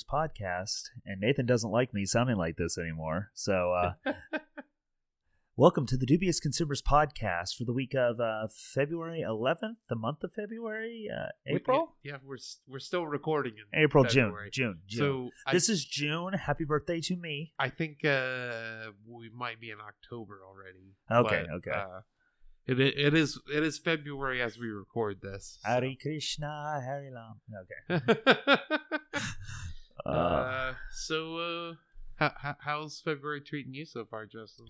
Consumers podcast, and Nathan doesn't like me sounding like this anymore. So, uh, welcome to the Dubious Consumers podcast for the week of uh, February 11th, the month of February, uh, April, Yeah, we're we're still recording in April, February. June, June, June. So I, this is June. Happy birthday to me. I think uh, we might be in October already. Okay, but, okay. Uh, it, it is it is February as we record this. so- Hare Krishna, Hare Ram. Okay. Uh, uh, so uh, how, how, how's February treating you so far, Justin?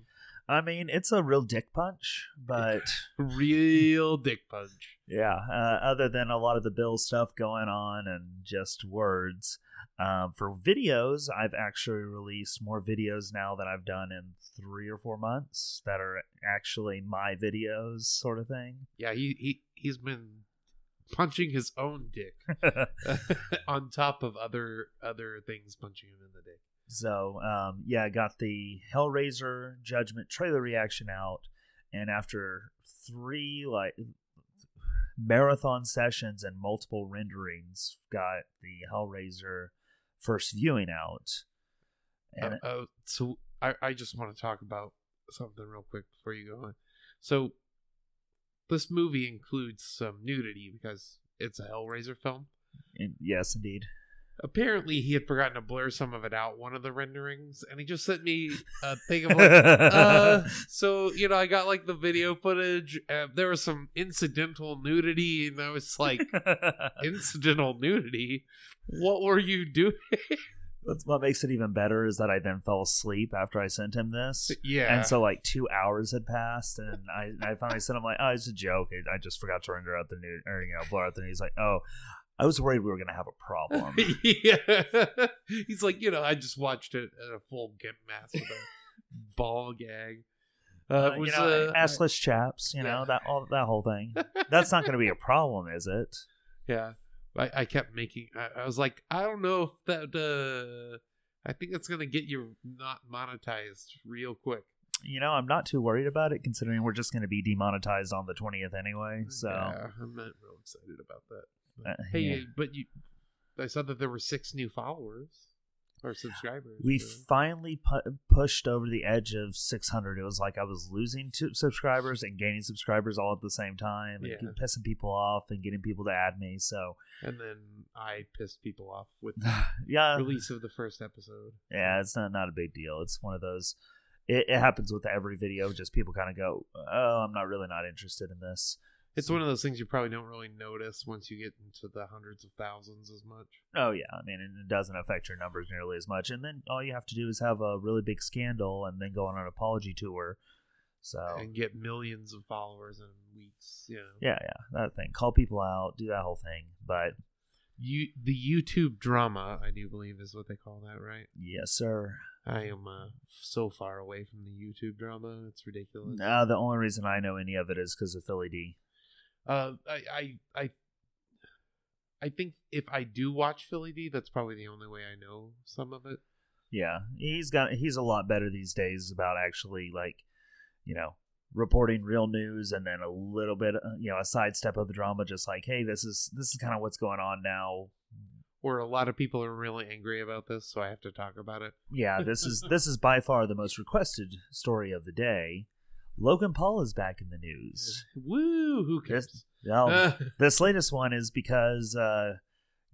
I mean, it's a real dick punch, but Real dick punch. yeah, uh, other than a lot of the bill stuff going on and just words. Um, for videos, I've actually released more videos now than I've done in three or four months that are actually my videos, sort of thing. Yeah, he he he's been punching his own dick on top of other other things punching him in the dick. So, um, yeah, I got the Hellraiser Judgment trailer reaction out, and after three like marathon sessions and multiple renderings, got the Hellraiser first viewing out. And Uh, uh, so I, I just want to talk about something real quick before you go on. So this movie includes some nudity because it's a Hellraiser film. and yes, indeed. Apparently, he had forgotten to blur some of it out one of the renderings, and he just sent me a thing of like, uh, so you know, I got like the video footage. Uh, there was some incidental nudity, and I was like, incidental nudity. What were you doing? What makes it even better is that I then fell asleep after I sent him this. yeah, And so, like, two hours had passed, and I, I finally said, I'm like, oh, it's a joke. I just forgot to render out the new or, you know, blur out the. He's like, oh, I was worried we were going to have a problem. yeah. He's like, you know, I just watched it at a full gimp mask with a ball gag. Uh, Uh, it you know, uh, assless chaps, you know, that all that whole thing. That's not going to be a problem, is it? yeah. I, I kept making. I, I was like, I don't know if that. Uh, I think it's gonna get you not monetized real quick. You know, I'm not too worried about it, considering we're just going to be demonetized on the 20th anyway. So, yeah, I'm not real excited about that. But, Uh, hey, yeah. but you, I saw that there were six new followers or subscribers. we finally pu- pushed over the edge of 600. It was like I was losing two subscribers and gaining subscribers all at the same time, and Yeah. pissing people off and getting people to add me. So, and then I pissed people off with the yeah, release of the first episode. Yeah, it's not not a big deal. It's one of those. It, it happens with every video. Just people kind of go, "Oh, I'm not really not interested in this." It's one of those things you probably don't really notice once you get into the hundreds of thousands as much. Oh yeah, I mean, it doesn't affect your numbers nearly as much. And then all you have to do is have a really big scandal, and then go on an apology tour. So And get millions of followers in weeks. You know, yeah, yeah, that thing. Call people out, do that whole thing. But you the YouTube drama, I do believe, is what they call that, right? yes, sir. I am uh, so far away from the YouTube drama; it's ridiculous. Now the only reason I know any of it is because of Philly D. Uh, I, I, I, I think if I do watch Philly D, that's probably the only way I know some of it. Yeah, he's got he's a lot better these days about actually like, you know, reporting real news and then a little bit, uh, you know, a sidestep of the drama, just like, hey, this is this is kind of what's going on now. Where a lot of people are really angry about this, so I have to talk about it. Yeah, this is this is by far the most requested story of the day. Logan Paul is back in the news. Woo! Who cares? This, well, this latest one is because uh,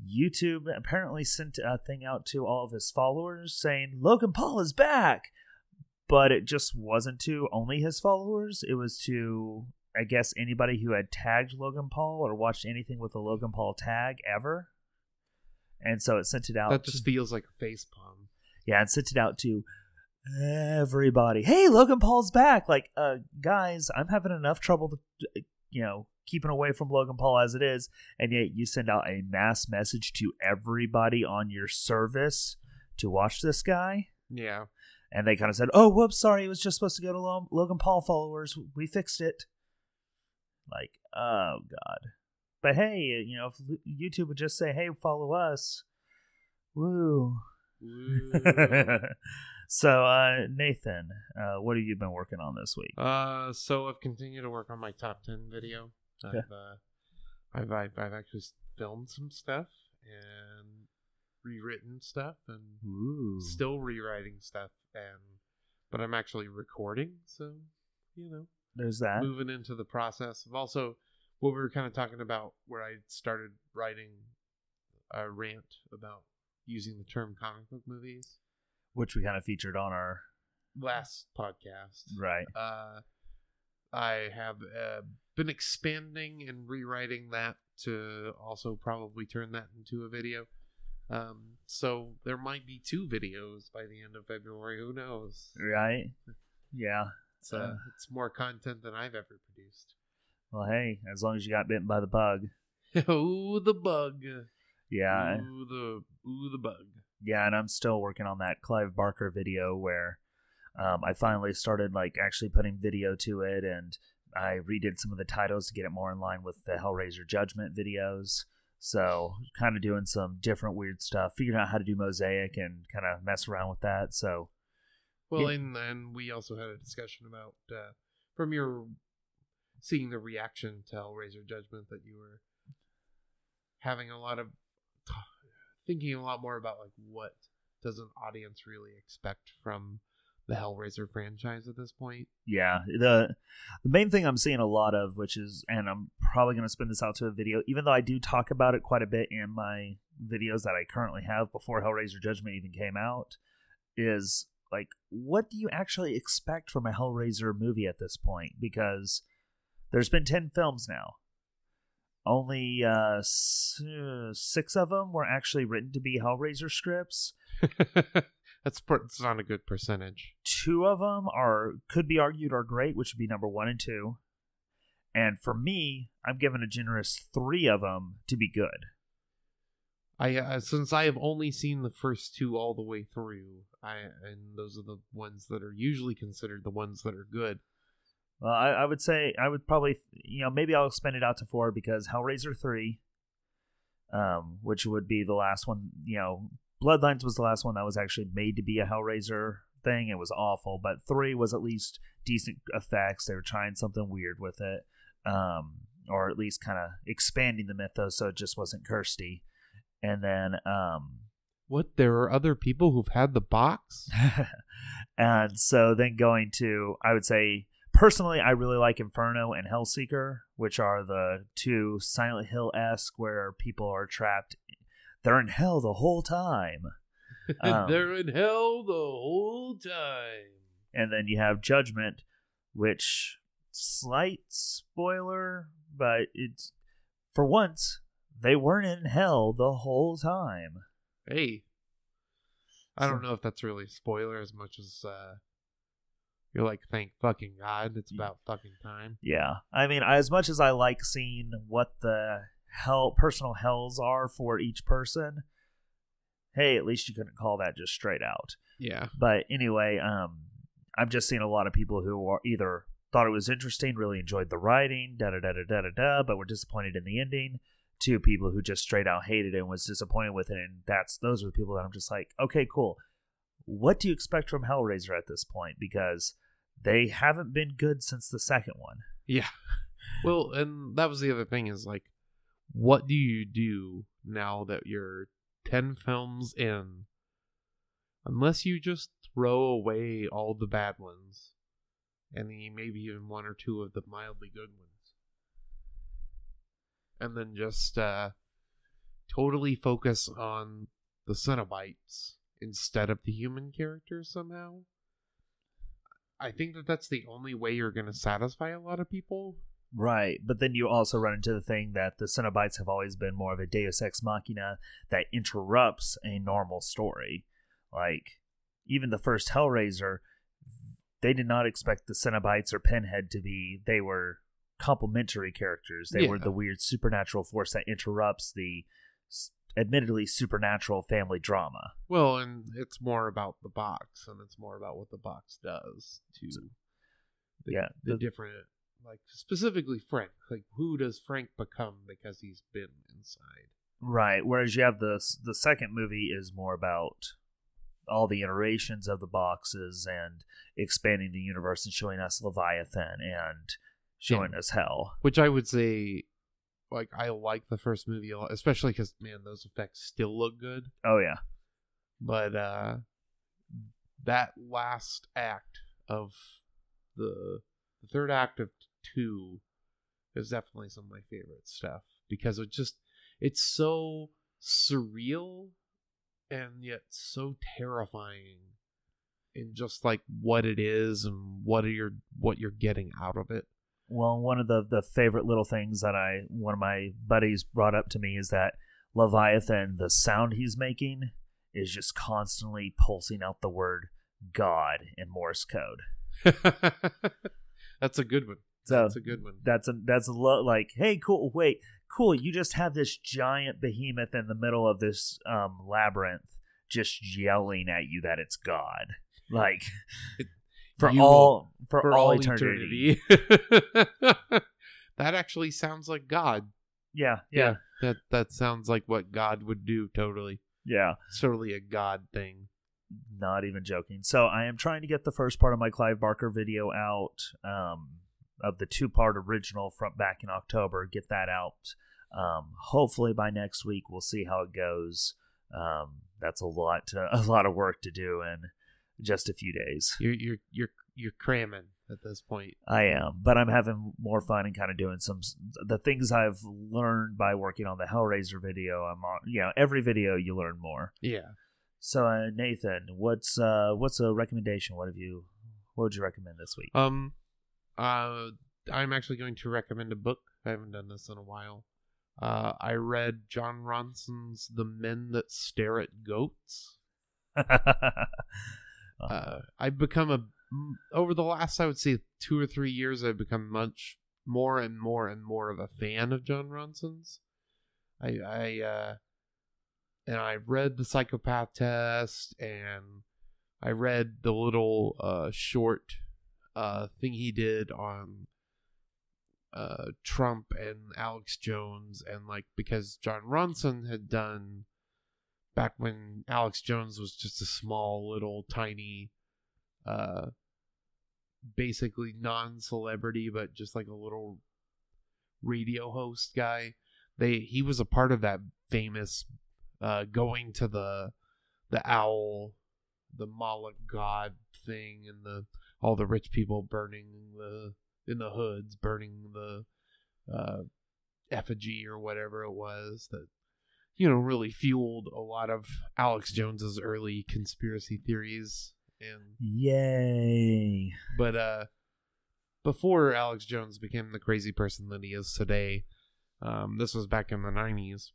YouTube apparently sent a thing out to all of his followers saying Logan Paul is back, but it just wasn't to only his followers. It was to I guess anybody who had tagged Logan Paul or watched anything with a Logan Paul tag ever. And so it sent it out. that just feels like a face palm. yeah, it sent it out to everybody. Hey, Logan Paul's back. Like, uh, guys, I'm having enough trouble, to, you know, keeping away from Logan Paul as it is, and yet you send out a mass message to everybody on your service to watch this guy. Yeah. And they kind of said, "Oh, whoops, sorry, it was just supposed to go to Lo- Logan Paul followers. We fixed it." Like, oh god. But hey, you know, if YouTube would just say, "Hey, follow us," woo. Woo. so, uh, Nathan, uh, what have you been working on this week? uh, so I've continued to work on my top ten video. Okay. I've, uh, I've, I've I've actually filmed some stuff and rewritten stuff and Ooh. still rewriting stuff and but I'm actually recording, so you know, There's that. moving into the process of also what we were kind of talking about where I started writing a rant about using the term comic book movies Which we kind of featured on our. last podcast. Right. Uh, I have uh, been expanding and rewriting that to also probably turn that into a video. Um, so there might be two videos by the end of February. Who knows? Right. Yeah. It's, uh, it's more content than I've ever produced. Well, hey, as long as you got bitten by the bug. ooh, the bug. Yeah. Ooh, the ooh, the bug. Yeah, and I'm still working on that Clive Barker video where um, I finally started like actually putting video to it, and I redid some of the titles to get it more in line with the Hellraiser Judgment videos. So, kind of doing some different weird stuff, figuring out how to do mosaic and kind of mess around with that. So, Well, Yeah. and and we also had a discussion about uh, from your seeing the reaction to Hellraiser Judgment that you were having a lot of thinking a lot more about like what does an audience really expect from the Hellraiser franchise at this point. yeah, the the main thing I'm seeing a lot of, which is, and I'm probably going to spin this out to a video, even though I do talk about it quite a bit in my videos that I currently have before Hellraiser Judgment even came out, is like, what do you actually expect from a Hellraiser movie at this point? Because there's been 10 films now. Only uh, uh, six of them were actually written to be Hellraiser scripts. That's per- it's not a good percentage. two of them are could be argued are great, which would be number one and two. And for me, I'm giving a generous three of them to be good. I uh, since I have only seen the first two all the way through, I and those are the ones that are usually considered the ones that are good. Well, I, I would say I would probably, you know, maybe I'll spend it out to four because Hellraiser three, um, which would be the last one. You know, Bloodlines was the last one that was actually made to be a Hellraiser thing. It was awful, but three was at least decent effects. They were trying something weird with it, um, or at least kind of expanding the mythos so it just wasn't Kirsty. And then, um, What? There are other people who've had the box? and so then going to, I would say personally, I really like Inferno and Hellseeker, which are the two Silent Hill esque where people are trapped. They're in hell the whole time. Um, They're in hell the whole time. And then you have Judgment, which slight spoiler, but it's for once they weren't in hell the whole time. Hey, I don't know if that's really a spoiler as much as uh, you're like, thank fucking God, it's about fucking time. Yeah, I mean, as much as I like seeing what the hell personal hells are for each person, hey, at least you couldn't call that just straight out. Yeah. But anyway, um, I've just seen a lot of people who are either thought it was interesting, really enjoyed the writing, da da da da da da da, but were disappointed in the ending. To people who just straight out hated it and was disappointed with it, and that's those are the people that I'm just like, okay, cool. What do you expect from Hellraiser at this point? Because they haven't been good since the second one. Yeah. Well, and that was the other thing is like, what do you do now that you're 10 films in? Unless you just throw away all the bad ones and maybe even one or two of the mildly good ones. And then just uh, totally focus on the Cenobites instead of the human characters somehow. I think that that's the only way you're going to satisfy a lot of people. Right, but then you also run into the thing that the Cenobites have always been more of a Deus Ex Machina that interrupts a normal story. Like, even the first Hellraiser, they did not expect the Cenobites or Pinhead to be. They were complementary characters. They were the weird supernatural force that interrupts the admittedly supernatural family drama. Well, and it's more about the box, and it's more about what the box does to the, yeah, the, the- different, like specifically Frank. Like, who does Frank become because he's been inside? Right. Whereas you have the the second movie is more about all the iterations of the boxes and expanding the universe and showing us Leviathan and showing us hell. Which I would say like I like the first movie a lot, especially because man, those effects still look good. Oh yeah. But uh, that last act of the, the third act of two is definitely some of my favorite stuff because it just it's so surreal and yet so terrifying in just like what it is and what are your what you're getting out of it. Well, one of the the favorite little things that I one of my buddies brought up to me is that Leviathan, the sound he's making is just constantly pulsing out the word God in Morse code. That's a good one. So That's a good one. that's a that's a lo- like hey cool wait cool you just have this giant behemoth in the middle of this um labyrinth just yelling at you that it's god like It- for you all for, For all, all eternity. eternity. that actually sounds like God. yeah yeah That that sounds like what God would do totally. yeah It's totally a God thing. not even joking so i am trying to get the first part of my clive barker video out um of the two part original from back in october get that out um hopefully by next week we'll see how it goes um that's a lot to, a lot of work to do in just a few days You're you're you're you're cramming at this point. I am, but I'm having more fun and kind of doing some the things I've learned by working on the Hellraiser video. I'm on, you know, every video you learn more. Yeah. So uh, Nathan, what's uh what's a recommendation? What have you what would you recommend this week? Um uh I'm actually going to recommend a book. I haven't done this in a while. Uh I read Jon Ronson's The Men That Stare at Goats. uh, I've become a over the last I would say two or three years I've become much more and more and more of a fan of Jon Ronson's. I I uh and I read the psychopath test and I read the little uh short uh thing he did on uh Trump and Alex Jones and like because John Ronson had done back when Alex Jones was just a small little tiny uh basically non-celebrity but just like a little radio host guy they he was a part of that famous uh going to the the owl the Moloch god thing and the all the rich people burning the in the hoods burning the uh effigy or whatever it was that you know really fueled a lot of Alex Jones's early conspiracy theories and Yay! but uh before Alex Jones became the crazy person that he is today, um, this was back in the nineties.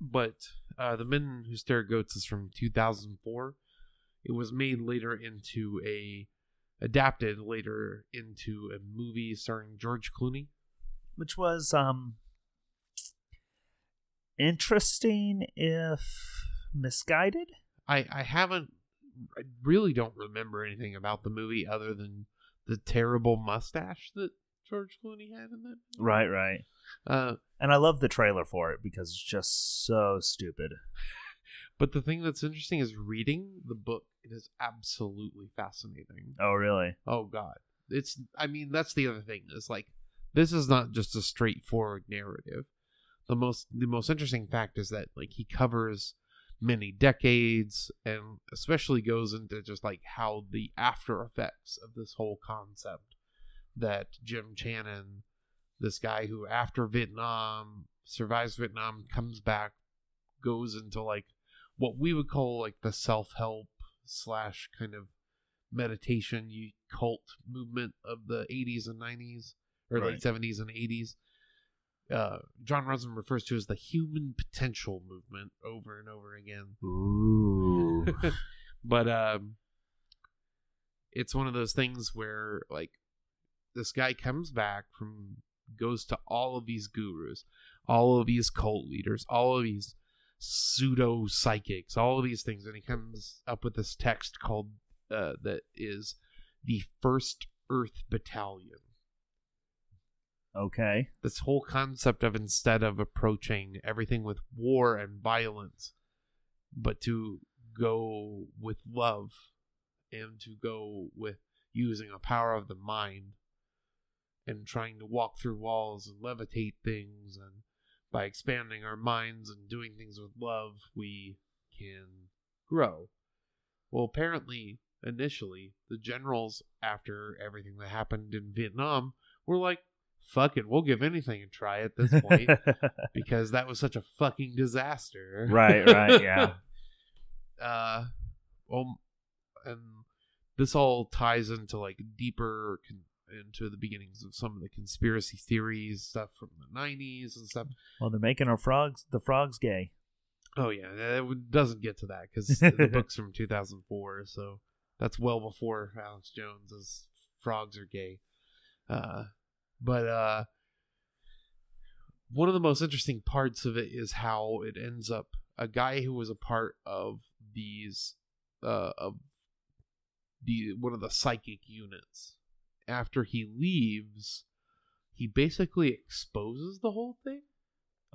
But uh, the Men Who Stare at Goats is from two thousand four. It was made later into a adapted later into a movie starring George Clooney. Which was um interesting if misguided. I I haven't I really don't remember anything about the movie other than the terrible mustache that George Clooney had in that. movie. Right, right. Uh, And I love the trailer for it because it's just so stupid. But the thing that's interesting is reading the book. It is absolutely fascinating. Oh, really? Oh God, it's. I mean, that's the other thing. Is like this is not just a straightforward narrative. The most the most interesting fact is that like he covers many decades and especially goes into just like how the after effects of this whole concept that Jim Channon, this guy who after Vietnam survives Vietnam, comes back, goes into like what we would call like the self help slash kind of meditation cult movement of the 80s and 90s or Right. late 70s and 80s. Uh, Jon Ronson refers to as the human potential movement over and over again. Ooh. but um, it's one of those things where like this guy comes back from goes to all of these gurus, all of these cult leaders, all of these pseudo psychics, all of these things, and he comes up with this text called uh, that is the First Earth Battalion. Okay. This whole concept of instead of approaching everything with war and violence, but to go with love and to go with using a power of the mind and trying to walk through walls and levitate things and by expanding our minds and doing things with love we can grow well apparently initially the generals after everything that happened in vietnam were like fuck it we'll give anything a try at this point because that was such a fucking disaster Right, right, yeah. uh well and this all ties into like deeper con- into the beginnings of some of the conspiracy theories stuff from the 90s and stuff well, they're making our frogs, the frogs gay. oh yeah it doesn't get to that because the book's from 2004 so that's well before alex jones's frogs are gay uh but uh one of the most interesting parts of it is how it ends up a guy who was a part of these uh of the one of the psychic units after he leaves he basically exposes the whole thing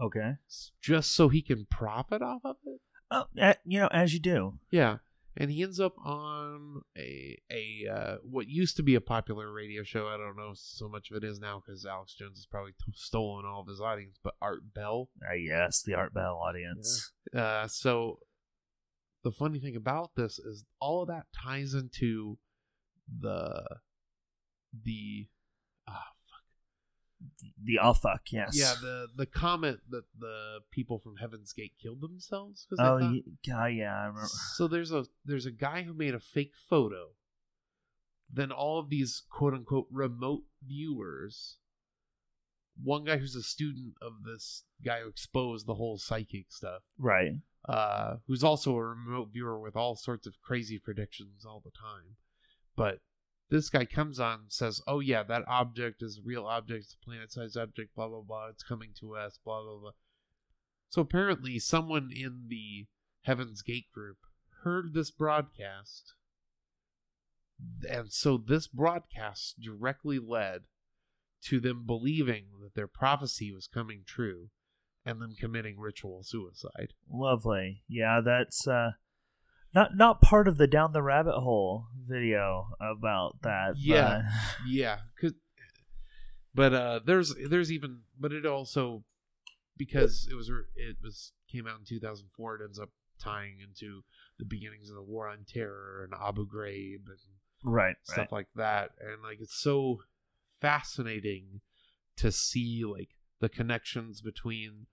Okay. just so he can profit off of it Oh, eh, you know, as you do. yeah and he ends up on a a uh, what used to be a popular radio show. I don't know so much of it is now because Alex Jones has probably t- stolen all of his audience. But Art Bell, Uh, yes, the Art Bell audience. uh, so the funny thing about this is all of that ties into the the The oh fuck, yes. yeah the the comment that the people from Heaven's Gate killed themselves. Oh, thought- yeah, yeah. I remember. So there's a there's a guy who made a fake photo. Then all of these quote unquote remote viewers. One guy who's a student of this guy who exposed the whole psychic stuff, Right. uh, who's also a remote viewer with all sorts of crazy predictions all the time. But this guy comes on and says, "Oh yeah, that object is a real object, it's a planet-sized object, blah blah blah. It's coming to us, blah blah blah." So apparently, someone in the Heaven's Gate group heard this broadcast, and so this broadcast directly led to them believing that their prophecy was coming true, and them committing ritual suicide. Lovely. Yeah, that's uh not not part of the down the rabbit hole video about that. Yeah. yeah cause, but uh there's there's even but it also because it was it was came out in 2004 it ends up tying into the beginnings of the war on terror and abu ghraib and right. stuff Right. like that and like it's so fascinating to see like the connections between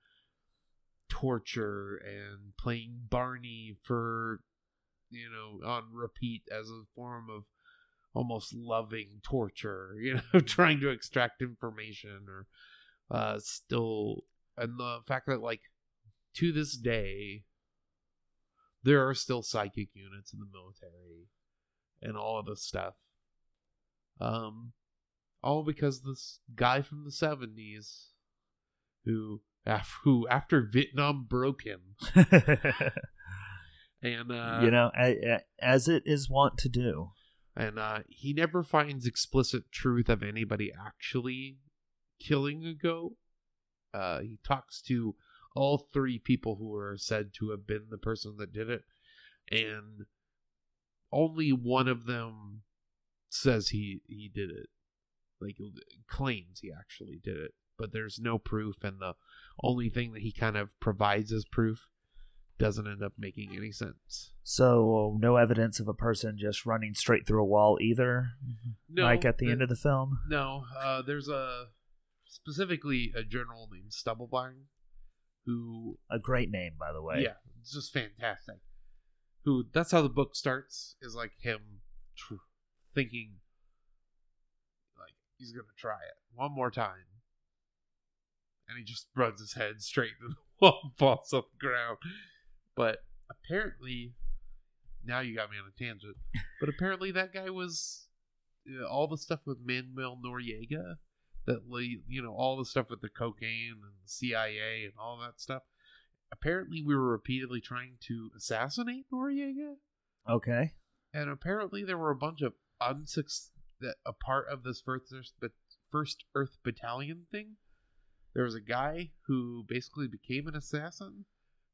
torture and playing barney for you know on repeat as a form of almost loving torture you know trying to extract information or uh still and the fact that like to this day there are still psychic units in the military and all of this stuff. Um all because this guy from the 70s who af- who after Vietnam broke him and uh you know, as it is wont to do. and uh he never finds explicit truth of anybody actually killing a goat. Uh he talks to all three people who are said to have been the person that did it and only one of them says he he did it. Like claims he actually did it but there's no proof and the only thing that he kind of provides as proof doesn't end up making any sense So no evidence of a person just running straight through a wall either. no like at the there- end of the film. No, uh, there's a specifically a general named Stubblebine who, A great name, by the way. yeah, it's just fantastic. Who that's how the book starts is like him tr- thinking like he's gonna try it one more time, and he just runs his head straight into the wall, and falls off the ground. But apparently, now you got me on a tangent. But apparently, that guy was uh, all the stuff with Manuel Noriega that you know all the stuff with the cocaine and the CIA and all that stuff. Apparently, we were repeatedly trying to assassinate Noriega, Okay. and apparently there were a bunch of unsuc that a part of this first Earth, but first Earth Battalion thing. There was a guy who basically became an assassin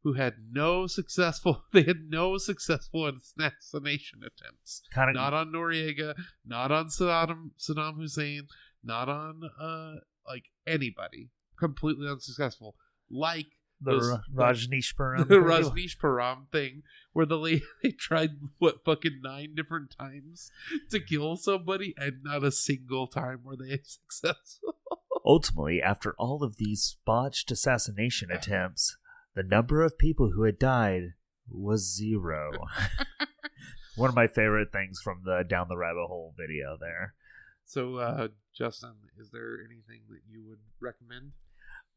who had no successful. They had no successful assassination attempts Kind of not on Noriega, not on Saddam Saddam Hussein, not on uh like anybody. Completely unsuccessful. Like The Those- Ra- Rajneeshpuram. the Rajneeshpuram thing, where the lady they tried what fucking nine different times to kill somebody, and not a single time were they successful. Ultimately, after all of these botched assassination attempts, the number of people who had died was zero. One of my favorite things from the Down the Rabbit Hole video there. So, uh, Justin, is there anything that you would recommend?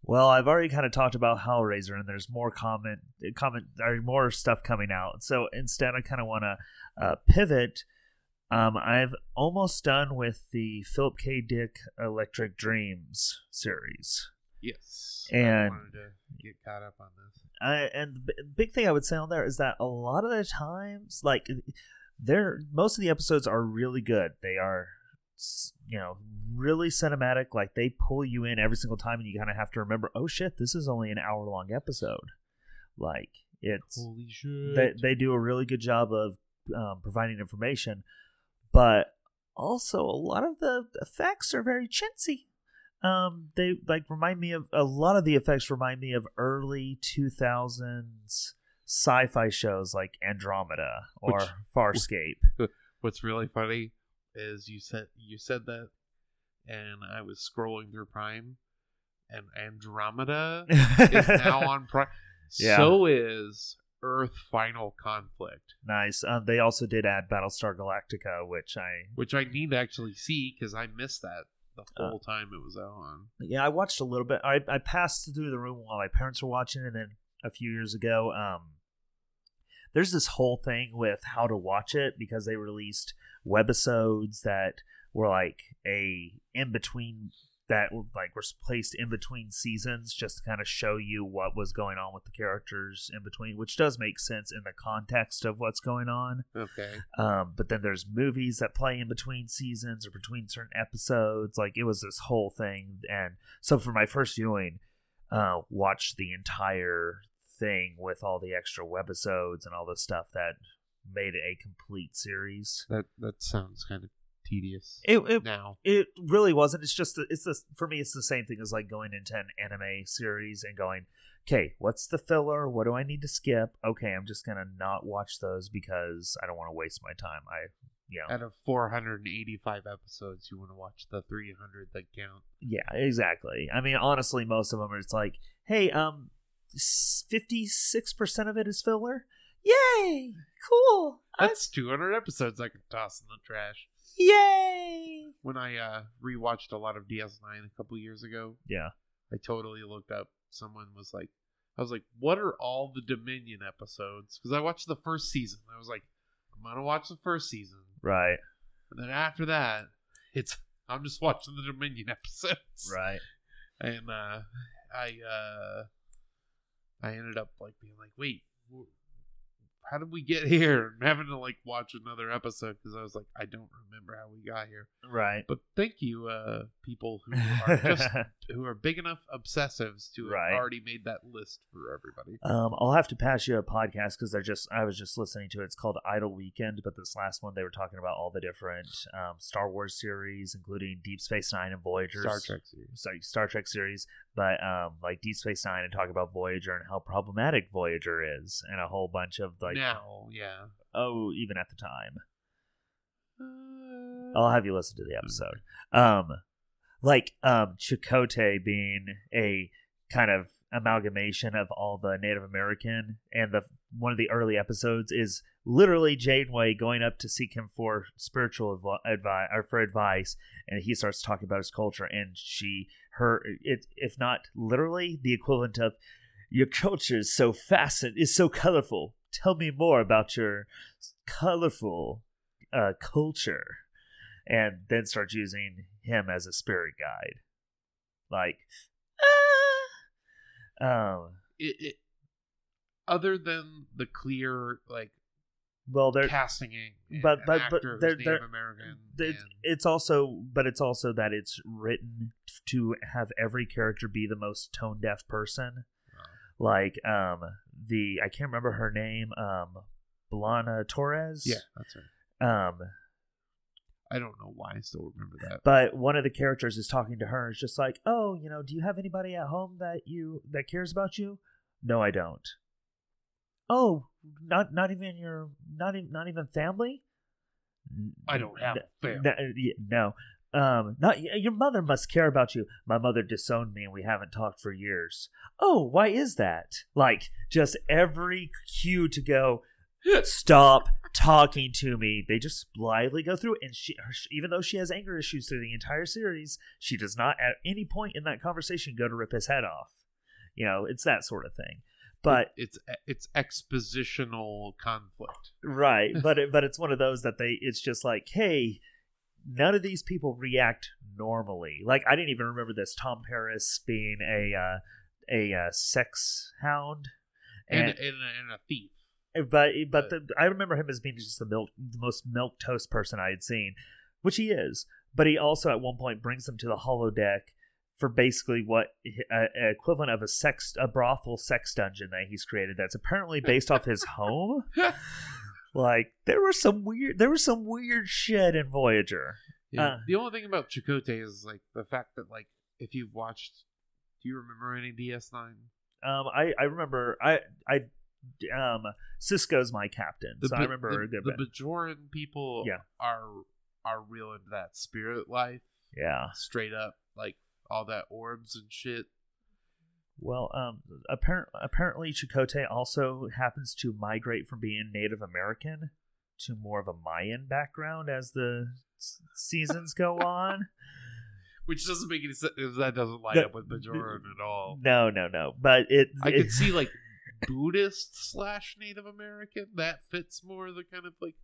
Well, I've already kind of talked about Hellraiser, and there's more comment, comment, or more stuff coming out. So instead, I kind of want to uh, pivot. Um, I've almost done with the Philip K. Dick Electric Dreams series. Yes, And- I wanted to get caught up on this. I, and the big thing I would say on there is that a lot of the times, like, they're most of the episodes are really good. They are, you know, really cinematic. Like they pull you in every single time, and you kind of have to remember, oh shit, this is only an hour long episode. Like it's Holy shit! they they do a really good job of um, providing information, but also a lot of the effects are very chintzy. Um, they like remind me of a lot of the effects remind me of early two thousands sci-fi shows like Andromeda or Which- Farscape. What's really funny is you said you said that, and I was scrolling through Prime, and Andromeda is now on Prime. Yeah. So is Earth Final Conflict, nice. Um, they also did add Battlestar Galactica, which I which I need to actually see because I missed that the Uh, whole time it was out on. Yeah, I watched a little bit. I I passed through the room while my parents were watching, and then a few years ago, um, there's this whole thing with how to watch it because they released webisodes that were like a in between that like were placed in between seasons just to kind of show you what was going on with the characters in between, which does make sense in the context of what's going on. Okay, Um, but then there's movies that play in between seasons or between certain episodes. Like it was this whole thing, and so for my first viewing, uh, watched the entire thing with all the extra webisodes and all the stuff that made it a complete series. that that sounds kind of tedious. It it, now, it really wasn't. It's just it's the for me it's the same thing as like going into an anime series and going, okay, what's the filler? What do I need to skip? Okay, I'm just gonna not watch those because I don't want to waste my time. I you know out of 485 episodes, you want to watch the 300 that count. Yeah, exactly. I mean, honestly, most of them are. It's like, hey, um, fifty six percent of it is filler. Yay! Cool. That's 200 episodes I can toss in the trash. Yay! When I uh, rewatched a lot of DS9 a couple years ago, Yeah. I totally looked up. Someone was like, I was like, what are all the Dominion episodes? Because I watched the first season. I was like, I'm gonna watch the first season, Right. and then after that, it's I'm just watching the Dominion episodes. Right. And uh, I uh, I ended up like being like, wait, wh- how did we get here? And having to like watch another episode because I was like, I don't remember how we got here. Right. But thank you, uh, people who are just who are big enough obsessives to have already made that list for everybody. um, I'll have to pass you a podcast because they're just. I was just listening to it. It's called Idle Weekend, but this last one they were talking about all the different um, Star Wars series, including Deep Space Nine and Voyager. Star Trek series. sorry, Star Trek series, but um, like Deep Space Nine and talk about Voyager and how problematic Voyager is, and a whole bunch of like, now, yeah. oh, even at the time. Uh, I'll have you listen to the episode. Um, like um, Chakotay being a kind of amalgamation of all the Native American, and the one of the early episodes is literally Janeway going up to seek him for spiritual advice or for advice, and he starts talking about his culture, and she her it if not literally the equivalent of your culture is so fascinating, is so colorful. Tell me more about your colorful uh, culture and then starts using him as a spirit guide. Like, ah! um, it, it, other than the clear like well, there, casting but- but- but who's they're- Native they're- and- it's also, but it's also that it's written to have every character be the most tone deaf person. Like, um, the I can't remember her name, um, B'Elanna Torres. yeah, that's right. um I don't know why I still remember that. But one of the characters is talking to her. It's just like, oh, you know, do you have anybody at home that you that cares about you? No, I don't. Oh, not not even your not even not even family. I don't have family. n- y- No, um, not your mother must care about you. My mother disowned me, and we haven't talked for years. Oh, why is that? Like just every cue to go. Stop talking to me. They just blithely go through, and she, her, even though she has anger issues through the entire series, she does not at any point in that conversation go to rip his head off. You know, it's that sort of thing. But it's it's expositional conflict. right, but it, but it's one of those that they. It's just like, hey, none of these people react normally. Like I didn't even remember this Tom Paris being a uh, a uh, sex hound, And and, and, a- and a thief. but but the, I remember him as being just the milk, the most milk toast person I had seen, which he is. But he also at one point brings them to the holodeck for basically what uh, equivalent of a sex a brothel sex dungeon that he's created. That's apparently based off his home. Like there was some weird there was some weird shit in Voyager. Yeah. Uh. the only thing about Chakotay is like the fact that like if you've watched, do you remember any DS9? Um, I I remember I I um Sisko's my captain, so I remember the, the. Bajoran people Yeah. are are real into that spirit life, Yeah. straight up, like all that orbs and shit. Well, um, apparent, apparently Chakotay also happens to migrate from being Native American to more of a Mayan background as the seasons go on. Which doesn't make any sense. That doesn't line The- up with Bajoran at all. No, no, no. But it, I it could see like Buddhist slash Native American. That fits more the kind of like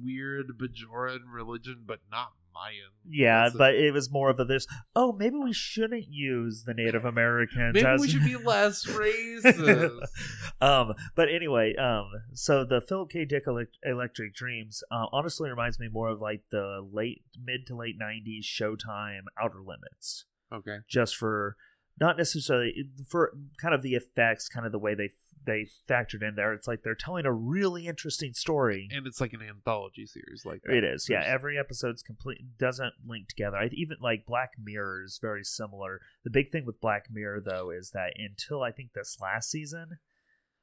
weird Bajoran religion, but not Mayan. yeah, but it was more of a this. Oh, maybe we shouldn't use the Native Americans. maybe as... we should be less racist. um, but anyway, um, so the Philip K. Dick Elec- Electric Dreams uh, honestly reminds me more of like the late, mid to late '90s Showtime Outer Limits. okay. just for not necessarily for kind of the effects, kind of the way they they factored in there. It's like they're telling a really interesting story. And it's like an anthology series, like that. It is, yeah. Every episode's complete doesn't link together. I, even like Black Mirror is very similar. The big thing with Black Mirror though is that until I think this last season,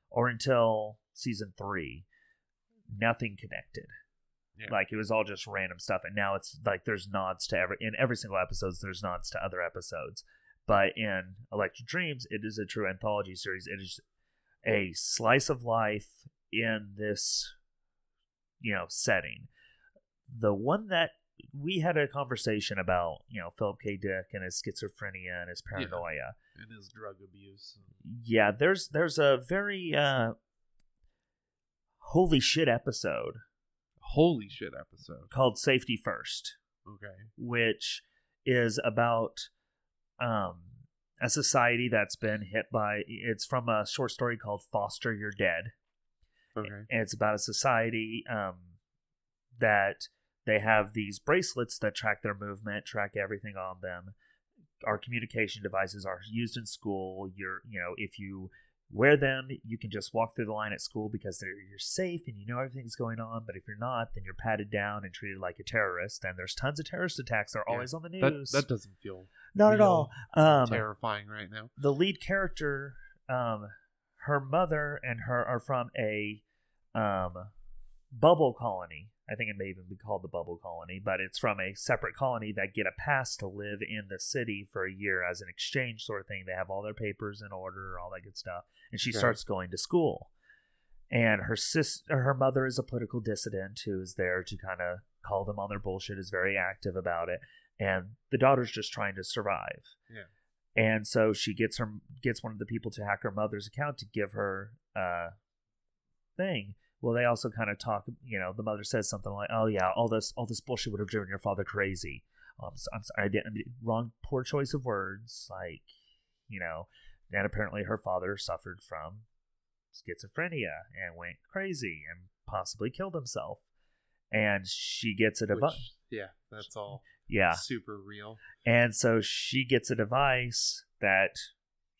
or until season three, nothing connected. Yeah. Like it was all just random stuff, and now it's like there's nods to every in every single episodes. There's nods to other episodes, but in Electric Dreams, it is a true anthology series. It is a slice of life in this, you know, setting. The one that we had a conversation about, you know, Philip K. Dick and his schizophrenia and his paranoia. and his drug abuse. Yeah, there's there's a very uh holy shit episode Holy shit episode. called Safety First. Okay. which is about um, a society that's been hit by. It's from a short story called "Foster You're Dead," Okay. and it's about a society um, that they have these bracelets that track their movement, track everything on them. Our communication devices are used in school. You're, you know, if you wear them, you can just walk through the line at school because you're safe and you know everything's going on. But if you're not, then you're patted down and treated like a terrorist. And there's tons of terrorist attacks. They're Yeah, always on the news. that doesn't feel not at all. Um, terrifying right now. the lead character, um, her mother and her are from a um, bubble colony. I think it may even be called the bubble colony, but it's from a separate colony that get a pass to live in the city for a year as an exchange sort of thing. They have all their papers in order, all that good stuff, and she Okay. starts going to school. And her sister, her mother, is a political dissident who is there to kind of call them on their bullshit. Is very active about it, and the daughter's just trying to survive. Yeah. And so she gets her gets one of the people to hack her mother's account to give her uh thing. Well, they also kind of talk. You know, the mother says something like, "Oh yeah, all this all this bullshit would have driven your father crazy." Um, so- I'm sorry, I didn't wrong, poor choice of words. Like, you know, and apparently her father suffered from schizophrenia and went crazy and possibly killed himself. And she gets a device. Yeah, that's all Yeah. super real. And so she gets a device that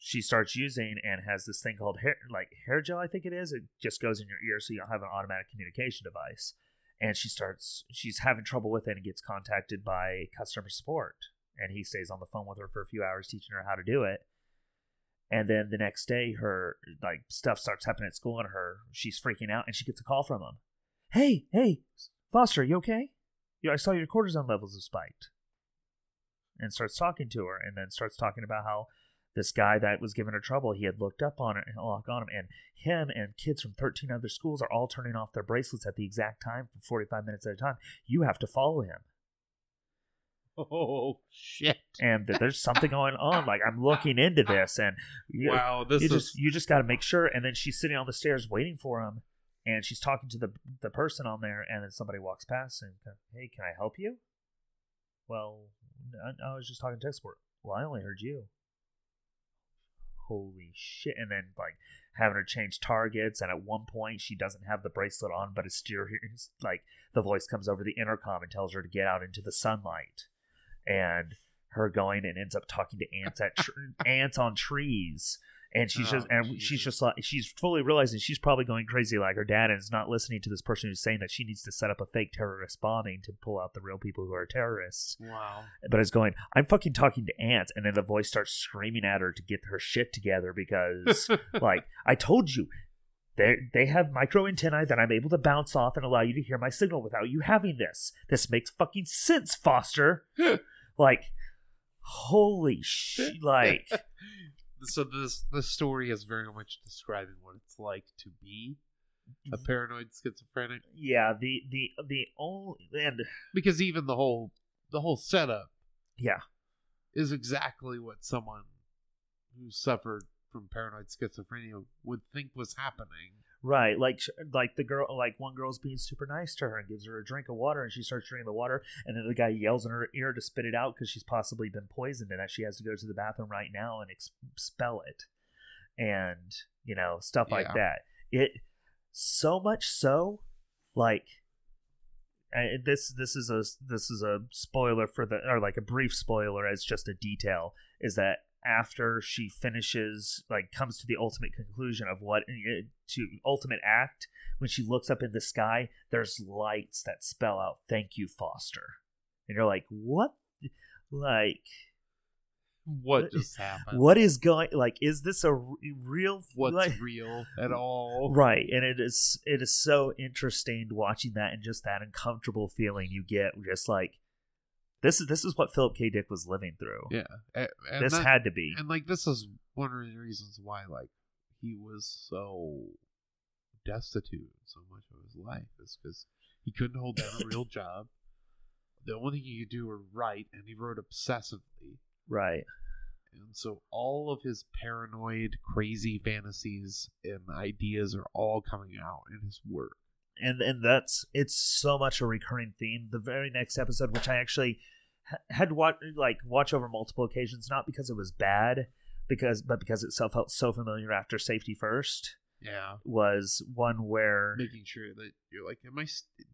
she starts using and has this thing called hair like hair gel, I think it is. It just goes in your ear so you don't have an automatic communication device. and she starts she's having trouble with it and gets contacted by customer support. And he stays on the phone with her for a few hours teaching her how to do it. And then the next day her like stuff starts happening at school and her she's freaking out and she gets a call from him. Hey hey foster you okay? Yeah i saw your cortisone levels have spiked. And starts talking to her and then starts talking about how this guy that was giving her trouble, he had looked up on it and locked on him, and him and kids from 13 other schools are all turning off their bracelets at the exact time for 45 minutes at a time. You have to follow him. Oh shit! And there's something going on. Like I'm looking into this, and you, wow, this you is just you just got to make sure. And then she's sitting on the stairs waiting for him, and she's talking to the the person on there, and then somebody walks past and hey, can I help you? Well, I, I was just talking to export. Well, I only heard you holy shit. And then like having her change targets and at one point she doesn't have the bracelet on but it's still like the voice comes over the intercom and tells her to get out into the sunlight. And her going and ends up talking to ants at tr- ants on trees and she's Oh, just and Jesus. she's just like she's fully realizing she's probably going crazy like her dad and is not listening to this person who's saying that she needs to set up a fake terrorist bombing to pull out the real people who are terrorists wow. but it's going i'm fucking talking to ants and then the voice starts screaming at her to get her shit together because like i told you they they have micro antennae that i'm able to bounce off and allow you to hear my signal without you having this this makes fucking sense foster like holy shit like so this the story is very much describing what it's like to be a mm-hmm. paranoid schizophrenic. Yeah the the the only and because even the whole the whole setup yeah. is exactly what someone who suffered from paranoid schizophrenia would think was happening. Right, like like the girl, like one girl's being super nice to her and gives her a drink of water, and she starts drinking the water, and then the guy yells in her ear to spit it out because she's possibly been poisoned and that she has to go to the bathroom right now and expel it, and you know stuff like Yeah. that. It so much so, like I, this this is a this is a spoiler for the or like a brief spoiler as just a detail is that after she finishes like comes to the ultimate conclusion of what eh, to ultimate act when she looks up in the sky there's lights that spell out thank you foster and you're like what like What just happened? what is going like is this a real What's like, real at all? right and it is it is so interesting watching that and just that uncomfortable feeling you get just like this is this is what philip k dick was living through Yeah, and, and this that- had to be and like this is one of the reasons why like he was so destitute so much of his life is because he couldn't hold down a real job. The only thing he could do were write, and he wrote obsessively. right And so all of his paranoid, crazy fantasies and ideas are all coming out in his work. and and that's it's so much a recurring theme. The very next episode, which I actually had watch like watch over multiple occasions, not because it was bad, because but because it felt so familiar after Safety First, Yeah. was one where Making sure that you're like, am I?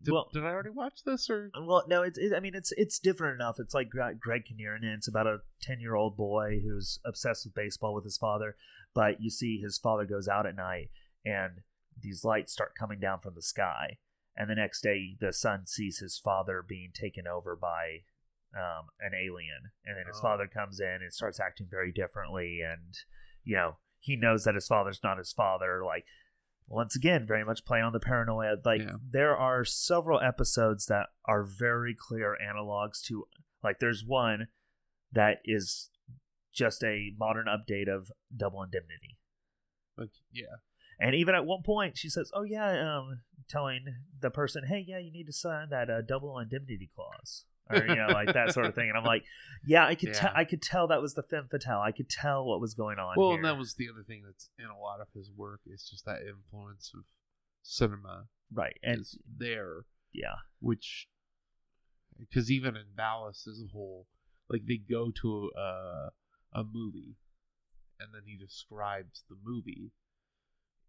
Did, Well- did I already watch this or? Uh, well, no, it's. It, I mean, it's it's different enough. It's like Greg Kinnear, and it's about a ten year old boy who's obsessed with baseball with his father. But you see, his father goes out at night, and these lights start coming down from the sky. And the next day, the son sees his father being taken over by um, an alien, and then his Oh. father comes in and starts acting very differently, and you know he knows that his father's not his father. Like once again, very much playing on the paranoia. Like Yeah. there are several episodes that are very clear analogs to like there's one that is just a modern update of Double Indemnity. Like, yeah. And even at one point, she says, "Oh yeah," um, telling the person, "Hey, yeah, you need to sign that uh, double indemnity clause." Or you know like that sort of thing. And i'm like yeah i could tell i could tell that was the femme fatale. I could tell what was going on Well, here. and that was the other thing that's in a lot of his work is just that influence of cinema right and is there, yeah. Which because even in Valis as a whole, like they go to a a movie, and then he describes the movie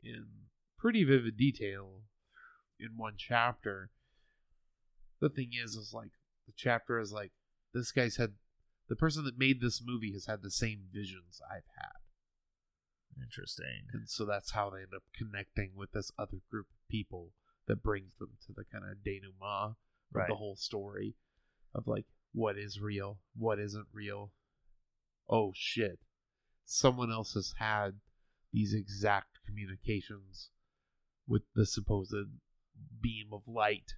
in pretty vivid detail in one chapter. The thing is, is like the chapter is like this guy's had the person that made this movie has had the same visions I've had. interesting And so that's how they end up connecting with this other group of people that brings them to the kind of denouement of Right. the whole story of like what is real, what isn't real. Oh shit. Someone else has had these exact communications with the supposed beam of light,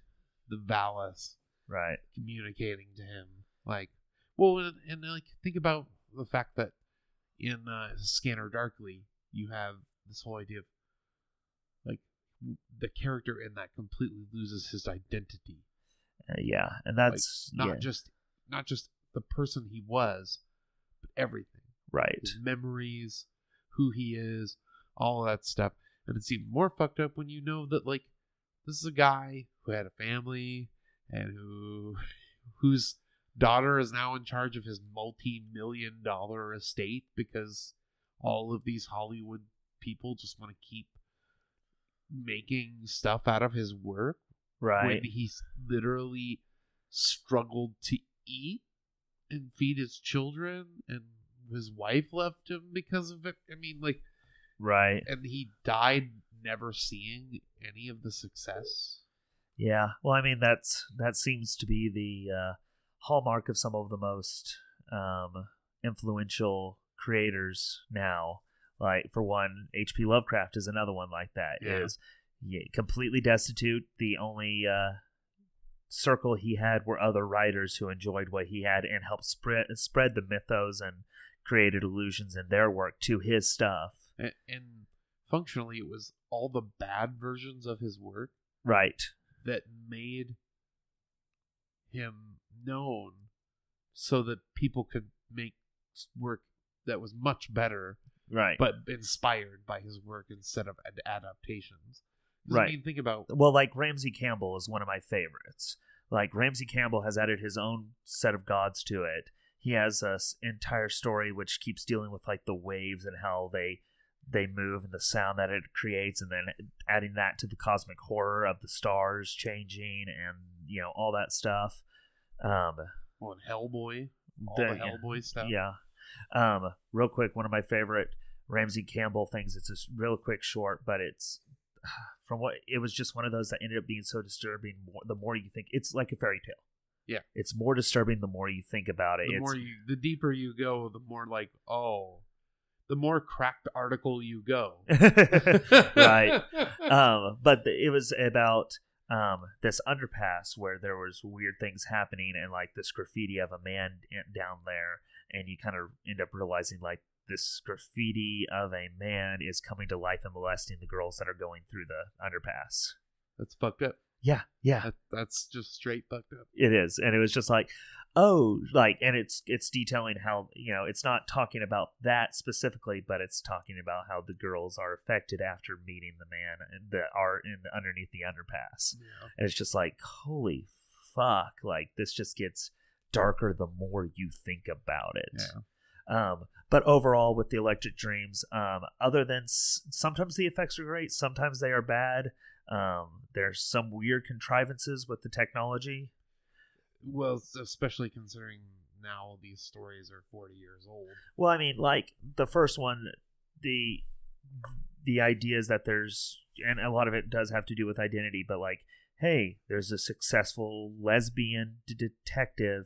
the Valis, Right. communicating to him. Like, well, and, and like think about the fact that in uh, Scanner Darkly, you have this whole idea of like the character in that completely loses his identity, Uh, yeah, and that's not yeah, just not just the person he was, but everything, right. his memories, who he is, all that stuff. And it's even more fucked up when you know that like this is a guy who had a family and who whose daughter is now in charge of his multi-million dollar estate because all of these Hollywood people just want to keep making stuff out of his work Right. when he's literally struggled to eat and feed his children and his wife left him because of it. I mean like Right. and he died never seeing any of the success. Yeah. Well, I mean that's that seems to be the uh, hallmark of some of the most um, influential creators now. Like for one, H.P. Lovecraft is another one like that. Yeah. Is yeah, completely destitute. The only uh, circle he had were other writers who enjoyed what he had and helped spread spread the mythos and created illusions in their work to his stuff. And, and functionally it was all the bad versions of his work Right. That made him known so that people could make work that was much better Right. but inspired by his work instead of ad- adaptations Right. I mean, think about well like ramsey campbell is one of my favorites like ramsey campbell has added his own set of gods to it he has a s- entire story which keeps dealing with like the waves and how they they move and the sound that it creates and then adding that to the cosmic horror of the stars changing and you know all that stuff um well, Hellboy, all the- the Hellboy stuff. yeah. Um, real quick, one of my favorite Ramsey Campbell things. It's a real quick, short, but it's from what it was just one of those that ended up being so disturbing. More, the more you think, it's like a fairy tale. Yeah. it's more disturbing the more you think about it. The it's, more you, the deeper you go, the more like, oh, the more cracked article you go. right. um, but it was about um, this underpass where there was weird things happening and like this graffiti of a man down there, and you kind of end up realizing like this graffiti of a man is coming to life and molesting the girls that are going through the underpass. That's fucked up. Yeah, yeah, That, that's just straight fucked up. it is, and it was just like, oh, like, and it's it's detailing how you know it's not talking about that specifically, but it's talking about how the girls are affected after meeting the man and that are in underneath the underpass, Yeah. and it's just like, holy fuck, like this just gets darker the more you think about it. Yeah. Um, but overall, with the Electric Dreams, um, other than s- sometimes the effects are great, sometimes they are bad. Um, there's some weird contrivances with the technology. Well, especially considering now these stories are 40 years old. Well, I mean, like the first one, the the idea is that there's, and a lot of it does have to do with identity, but like, hey, there's a successful lesbian detective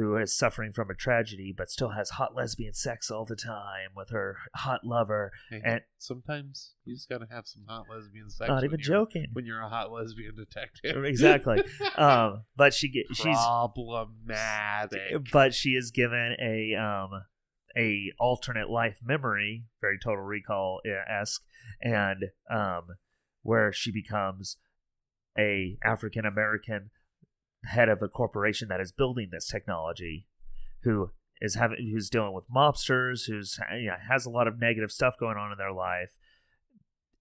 who is suffering from a tragedy, but still has hot lesbian sex all the time with her hot lover. Hey, And- sometimes you just gotta have some hot lesbian sex. Not even joking. When you're a hot lesbian detective. Exactly. Um, but she get she's problematic. but she is given a um a alternate life memory, very Total Recall esque, and um where she becomes a African American head of a corporation that is building this technology, who is having who's dealing with mobsters, who's you know, has a lot of negative stuff going on in their life,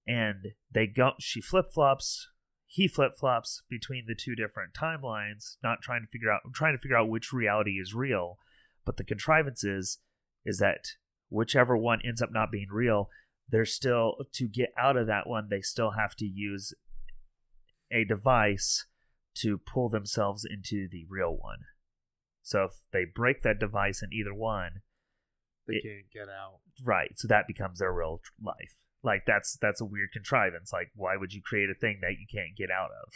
and they go. She flip flops. He flip flops between the two different timelines, not trying to figure out trying to figure out which reality is real. But the contrivance is is that whichever one ends up not being real, they're still to get out of that one. They still have to use a device to pull themselves into the real one. So if they break that device in either one, They it- can't get out. right, so that becomes their real tr- life. Like that's that's a weird contrivance. Like why would you create a thing that you can't get out of?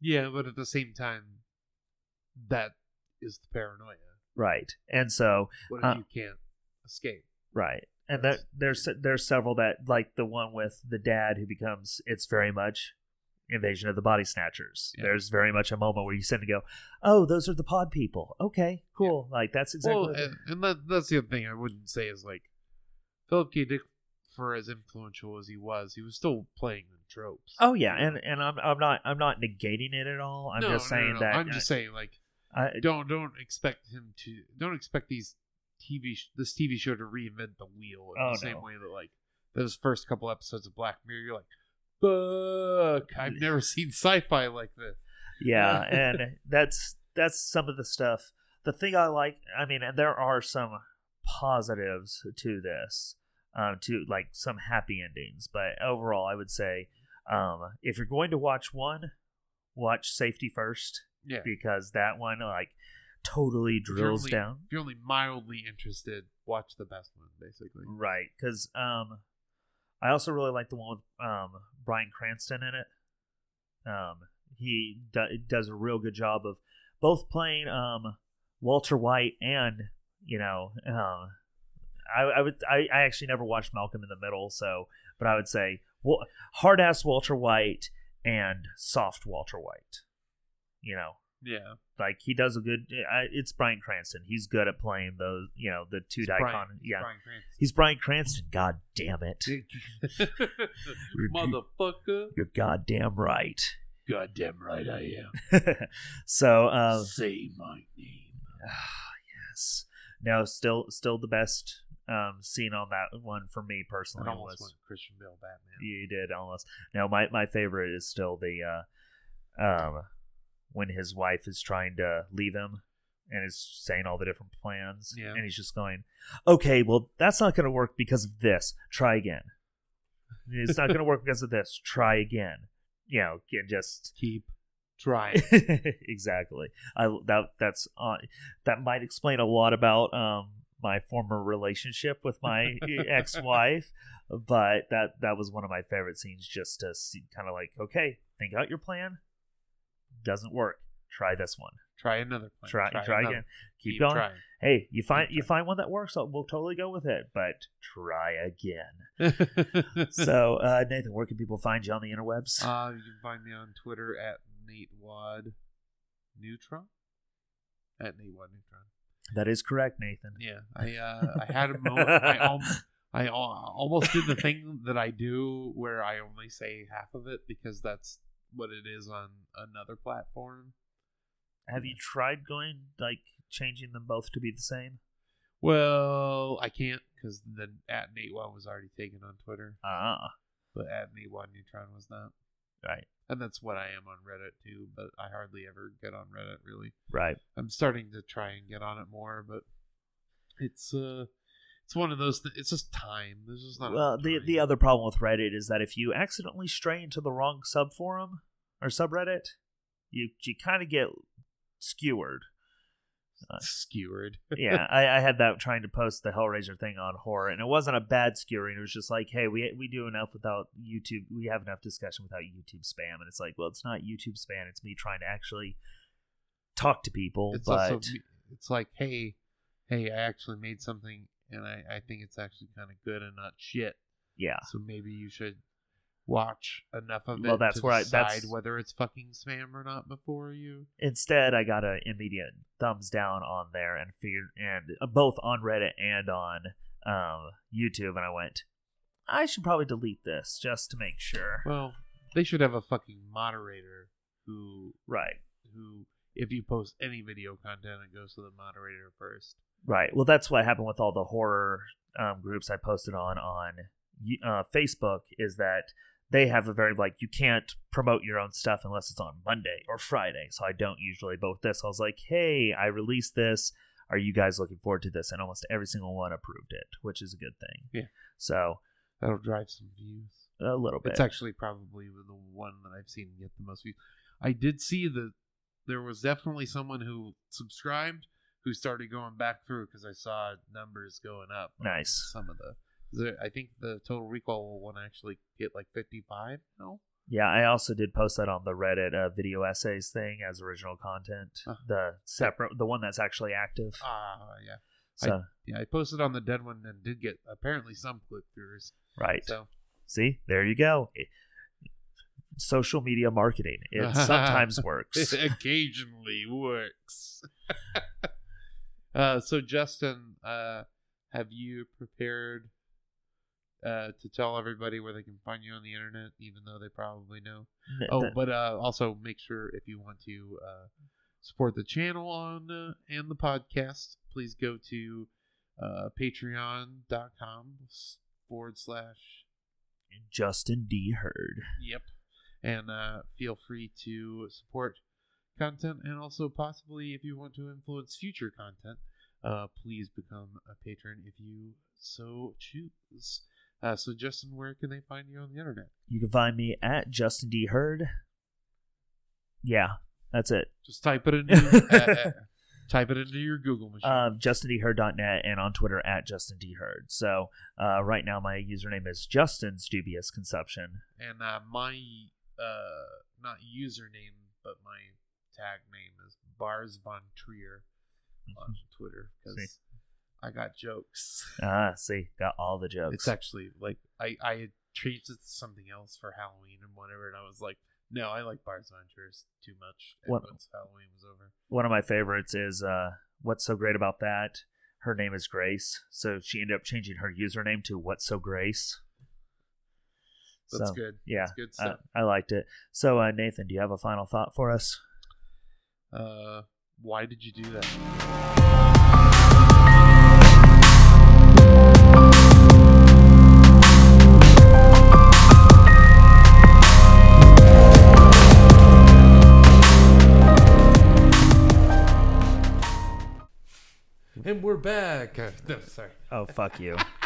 Yeah, but at the same time, that is the paranoia. Right. And so What if Uh, you can't escape? right. And that there's there's several that like the one with the dad who becomes it's very much invasion of the body snatchers. Yeah. There's very much a moment where you sit and go, "Oh, those are the pod people." Okay, cool. Like that's exactly well, and, and that, that's the other thing I wouldn't say is like Philip K. Dick, for as influential as he was, he was still playing the tropes. Oh yeah, and and I'm I'm not I'm not negating it at all. I'm No, just no, no, saying no. that I'm just saying like I, don't don't expect him to don't expect these TV sh- this TV show to reinvent the wheel in Oh, the same way that like those first couple episodes of Black Mirror, you're like, fuck, I've never seen sci-fi like this. yeah, and that's that's some of the stuff. The thing I like, I mean, and there are some positives to this, um, to like some happy endings, but overall, I would say, um, if you're going to watch one, watch Safety First Yeah, because that one like totally drills only- down. if you're only mildly interested, watch the best one, basically. Right, because um, I also really like the one with um Bryan Cranston in it. Um, he do- does a real good job of both playing um Walter White and you know um I, I would I, I actually never watched Malcolm in the Middle, so but I would say well, hard ass Walter White and soft Walter White. You know, Yeah, like he does a good. I, it's Bryan Cranston. He's good at playing those. You know, the two It's icon. Bryan- it's yeah, Bryan Cranston. He's Bryan Cranston. God damn it. Motherfucker. You're goddamn right. Goddamn right I am. so, uh, Say my name. Ah, yes. No, still, still the best um, scene on that one for me It personally almost was went Christian Bale Batman. you did almost. No, my my favorite is still the uh, um, when his wife is trying to leave him and is saying all the different plans, Yeah. and he's just going, "Okay, well, that's not going to work because of this. Try again. It's not going to work because of this. Try again. You know, get just Keep trying. exactly. I that that's uh, that might explain a lot about um my former relationship with my ex-wife, but that that was one of my favorite scenes. Just to see, kind of like, okay, think out your plan. Doesn't work. Try this one. Try another plan. Try try, another. again. Keep, going. trying. Hey, you find Keep you find one that works, we'll totally go with it. But try again. so, uh, Nathan, where can people find you on the interwebs? uh, you can find me on Twitter at Nate Wad Neutron. At Nate Wad Neutron. that is correct, Nathan. Yeah, I uh, I had a moment. I al- I al- almost did the thing that I do where I only say half of it because that's what it is on another platform. Have you tried going like changing them both to be the same? Well, I can't because the at Nate Wad was already taken on Twitter, Ah, but at Nate one Neutron was not. right, And that's what I am on Reddit too, but I hardly ever get on Reddit really. right. I'm starting to try and get on it more, but it's uh it's one of those th- it's just time. There's just not Well, the the other problem with Reddit is that if you accidentally stray into the wrong subforum or subreddit, you you kind of get skewered. Uh, skewered. yeah, I, I had that trying to post the Hellraiser thing on horror, and it wasn't a bad skewering. It was just like, hey, we we do enough without YouTube. We have enough discussion without YouTube spam, and it's like, well, it's not YouTube spam. It's me trying to actually talk to people. it's but also it's like, hey, hey, I actually made something and I, I think it's actually kind of good and not shit. yeah, So maybe you should watch enough of it Well, that's to where I- decide that's- whether it's fucking spam or not before you. instead I got an immediate thumbs down on there and figured and uh, both on Reddit and on um, YouTube, and I went, I should probably delete this just to make sure. Well, they should have a fucking moderator who Right. who if you post any video content it goes to the moderator first. Right. Well, that's what happened with all the horror um, groups I posted on on uh, Facebook. Is that they have a very like you can't promote your own stuff unless it's on Monday or Friday. So I don't usually. But with this, I was like, hey, I released this. Are you guys looking forward to this? And almost every single one approved it, which is a good thing. Yeah. So That'll drive some views. a little bit. It's actually probably the one that I've seen get the most views. I did see that there was definitely someone who subscribed who started going back through because I saw numbers going up. Nice. Some of the I think the Total Recall will one actually hit like 55 now. Yeah, I also did post that on the Reddit uh, video essays thing as original content. Uh. the separate, the one that's actually active. Ah, yeah. So Yeah, I posted on the dead one and did get apparently some click throughs. right, So see, there you go. Social media marketing. It sometimes works. it occasionally works. uh, so Justin, uh, have you prepared uh, to tell everybody where they can find you on the internet, even though they probably know? Oh, but uh, also make sure if you want to uh, support the channel on uh, and the podcast, please go to uh, patreon.com forward slash Justin D. Heard. Yep. And uh, feel free to support content and also possibly if you want to influence future content, uh, please become a patron if you so choose. Uh, so, Justin, where can they find you on the internet? You can find me at Justin D. Heard. Yeah, that's it. Just type it into uh, type it into your Google machine. Um, JustinDHeard.net and on Twitter at Justin D. Heard. So uh, right now my username is Justin's Dubious Conception. and uh, my uh, not username, but my tag name is Bars von Trier on Twitter because I got jokes. Ah, see, got all the jokes. It's actually like I I had changed it to something else for Halloween and whatever, and I was like, no, I like Bars von Trier too much. What- Once Halloween was over, One of my favorites is uh, what's so great about that? Her name is Grace, so she ended up changing her username to What's So Grace. That's So, good. Yeah, That's good I. I liked it. So uh, Nathan, do you have a final thought for us? Uh, why did you do that? And we're back. No, sorry. Oh, fuck you.